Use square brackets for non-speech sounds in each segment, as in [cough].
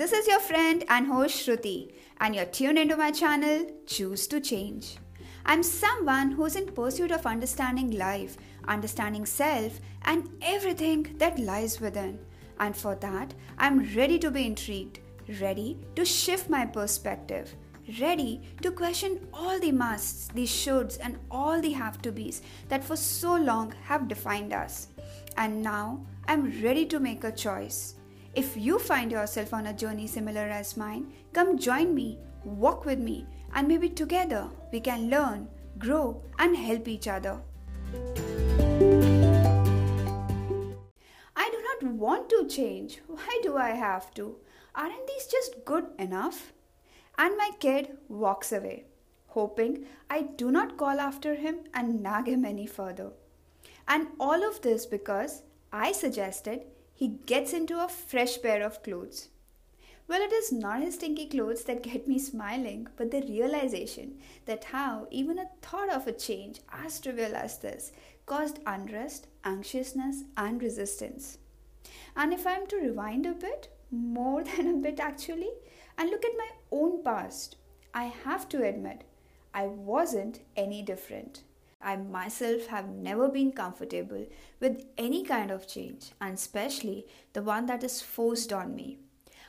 This is your friend and host Shruti, and you're tuned into my channel Choose to Change. I'm someone who's in pursuit of understanding life, understanding self, and everything that lies within. And for that, I'm ready to be intrigued, ready to shift my perspective, ready to question all the musts, the shoulds, and all the have to be's that for so long have defined us. And now I'm ready to make a choice. If you find yourself on a journey similar as mine, come join me, walk with me, and maybe together we can learn, grow, and help each other. I do not want to change. Why do I have to? Aren't these just good enough? And my kid walks away, hoping I do not call after him and nag him any further. And all of this because I suggested he gets into a fresh pair of clothes. Well, it is not his stinky clothes that get me smiling, but the realization that how even a thought of a change as trivial as this caused unrest, anxiousness, and resistance. And if I am to rewind a bit, more [laughs] than a bit actually, and look at my own past, I have to admit I wasn't any different. I myself have never been comfortable with any kind of change, and especially the one that is forced on me.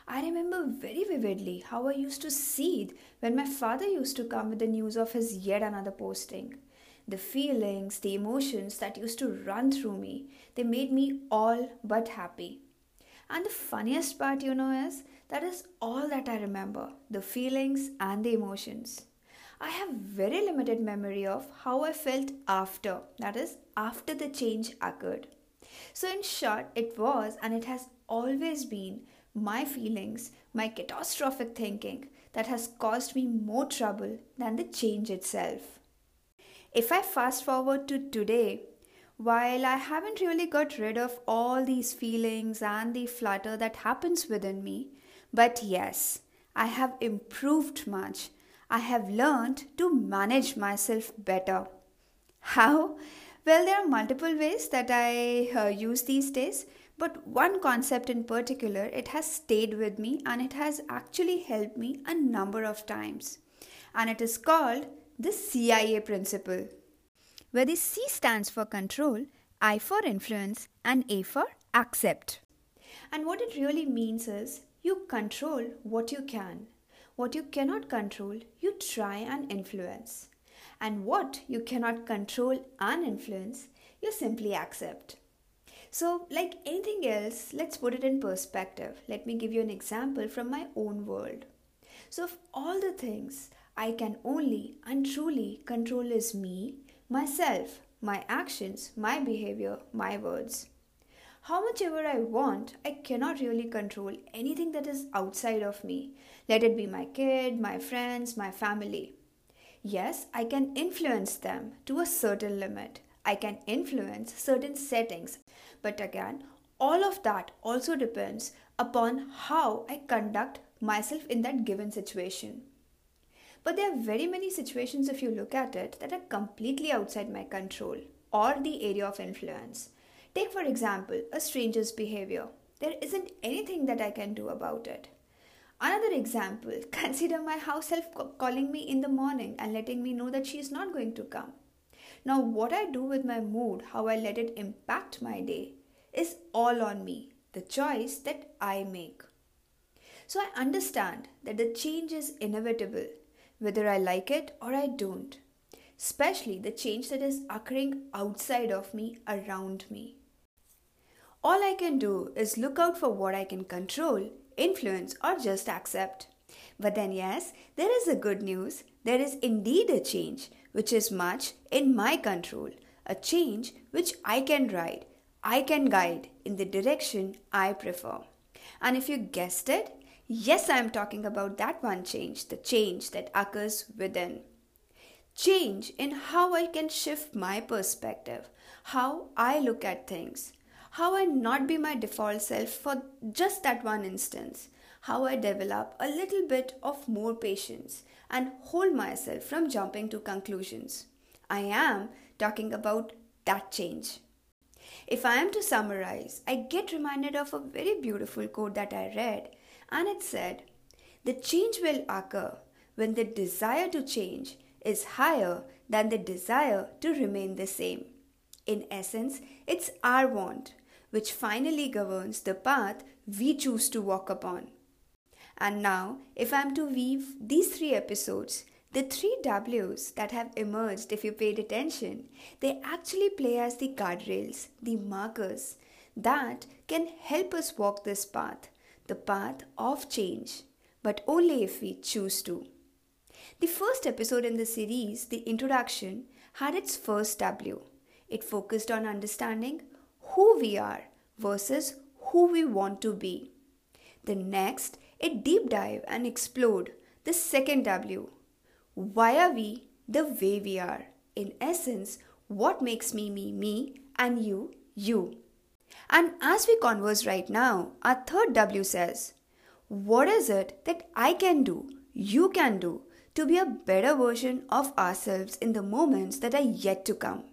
I remember very vividly how I used to seethe when my father used to come with the news of his yet another posting. The feelings, the emotions that used to run through me, they made me all but happy. And the funniest part, you know, is that is all that I remember the feelings and the emotions. I have very limited memory of how I felt after, that is, after the change occurred. So, in short, it was and it has always been my feelings, my catastrophic thinking that has caused me more trouble than the change itself. If I fast forward to today, while I haven't really got rid of all these feelings and the flutter that happens within me, but yes, I have improved much. I have learned to manage myself better. How? Well, there are multiple ways that I uh, use these days, but one concept in particular, it has stayed with me and it has actually helped me a number of times. And it is called the CIA principle, where the C stands for control, I for influence, and A for accept. And what it really means is you control what you can. What you cannot control, you try and influence. And what you cannot control and influence, you simply accept. So, like anything else, let's put it in perspective. Let me give you an example from my own world. So, of all the things I can only and truly control is me, myself, my actions, my behavior, my words. How much ever I want, I cannot really control anything that is outside of me. Let it be my kid, my friends, my family. Yes, I can influence them to a certain limit. I can influence certain settings. But again, all of that also depends upon how I conduct myself in that given situation. But there are very many situations, if you look at it, that are completely outside my control or the area of influence. Take, for example, a stranger's behavior. There isn't anything that I can do about it. Another example [laughs] consider my house help calling me in the morning and letting me know that she is not going to come. Now, what I do with my mood, how I let it impact my day, is all on me, the choice that I make. So I understand that the change is inevitable, whether I like it or I don't, especially the change that is occurring outside of me, around me. All I can do is look out for what I can control, influence, or just accept. But then, yes, there is a good news. There is indeed a change which is much in my control, a change which I can ride, I can guide in the direction I prefer. And if you guessed it, yes, I am talking about that one change, the change that occurs within. Change in how I can shift my perspective, how I look at things, how I not be my default self for just that one instance, how I develop a little bit of more patience and hold myself from jumping to conclusions. I am talking about that change. If I am to summarize, I get reminded of a very beautiful quote that I read, and it said, The change will occur when the desire to change is higher than the desire to remain the same. In essence, it's our want which finally governs the path we choose to walk upon. And now, if I'm to weave these three episodes, the three W's that have emerged, if you paid attention, they actually play as the guardrails, the markers that can help us walk this path, the path of change, but only if we choose to. The first episode in the series, the introduction, had its first W. It focused on understanding who we are versus who we want to be. The next, a deep dive and explode the second W. Why are we the way we are? In essence, what makes me me me and you you? And as we converse right now, our third W says, What is it that I can do, you can do, to be a better version of ourselves in the moments that are yet to come?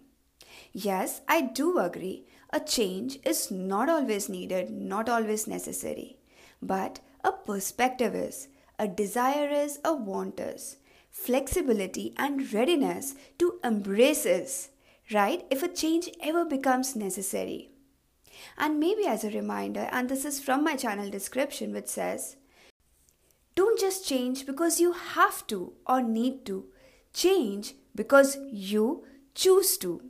Yes, I do agree. A change is not always needed, not always necessary. But a perspective is, a desire is, a want is. Flexibility and readiness to embrace is, right? If a change ever becomes necessary. And maybe as a reminder, and this is from my channel description, which says, Don't just change because you have to or need to. Change because you choose to.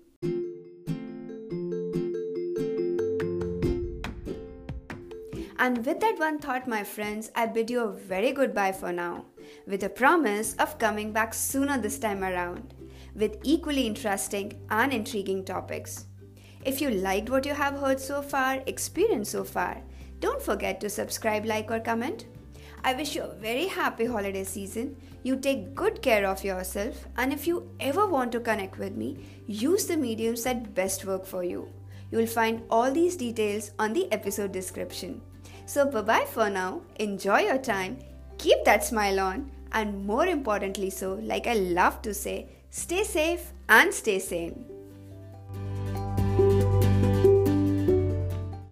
And with that one thought, my friends, I bid you a very goodbye for now, with a promise of coming back sooner this time around, with equally interesting and intriguing topics. If you liked what you have heard so far, experienced so far, don't forget to subscribe, like, or comment. I wish you a very happy holiday season. You take good care of yourself, and if you ever want to connect with me, use the mediums that best work for you. You will find all these details on the episode description. So, bye bye for now. Enjoy your time, keep that smile on, and more importantly, so, like I love to say, stay safe and stay sane.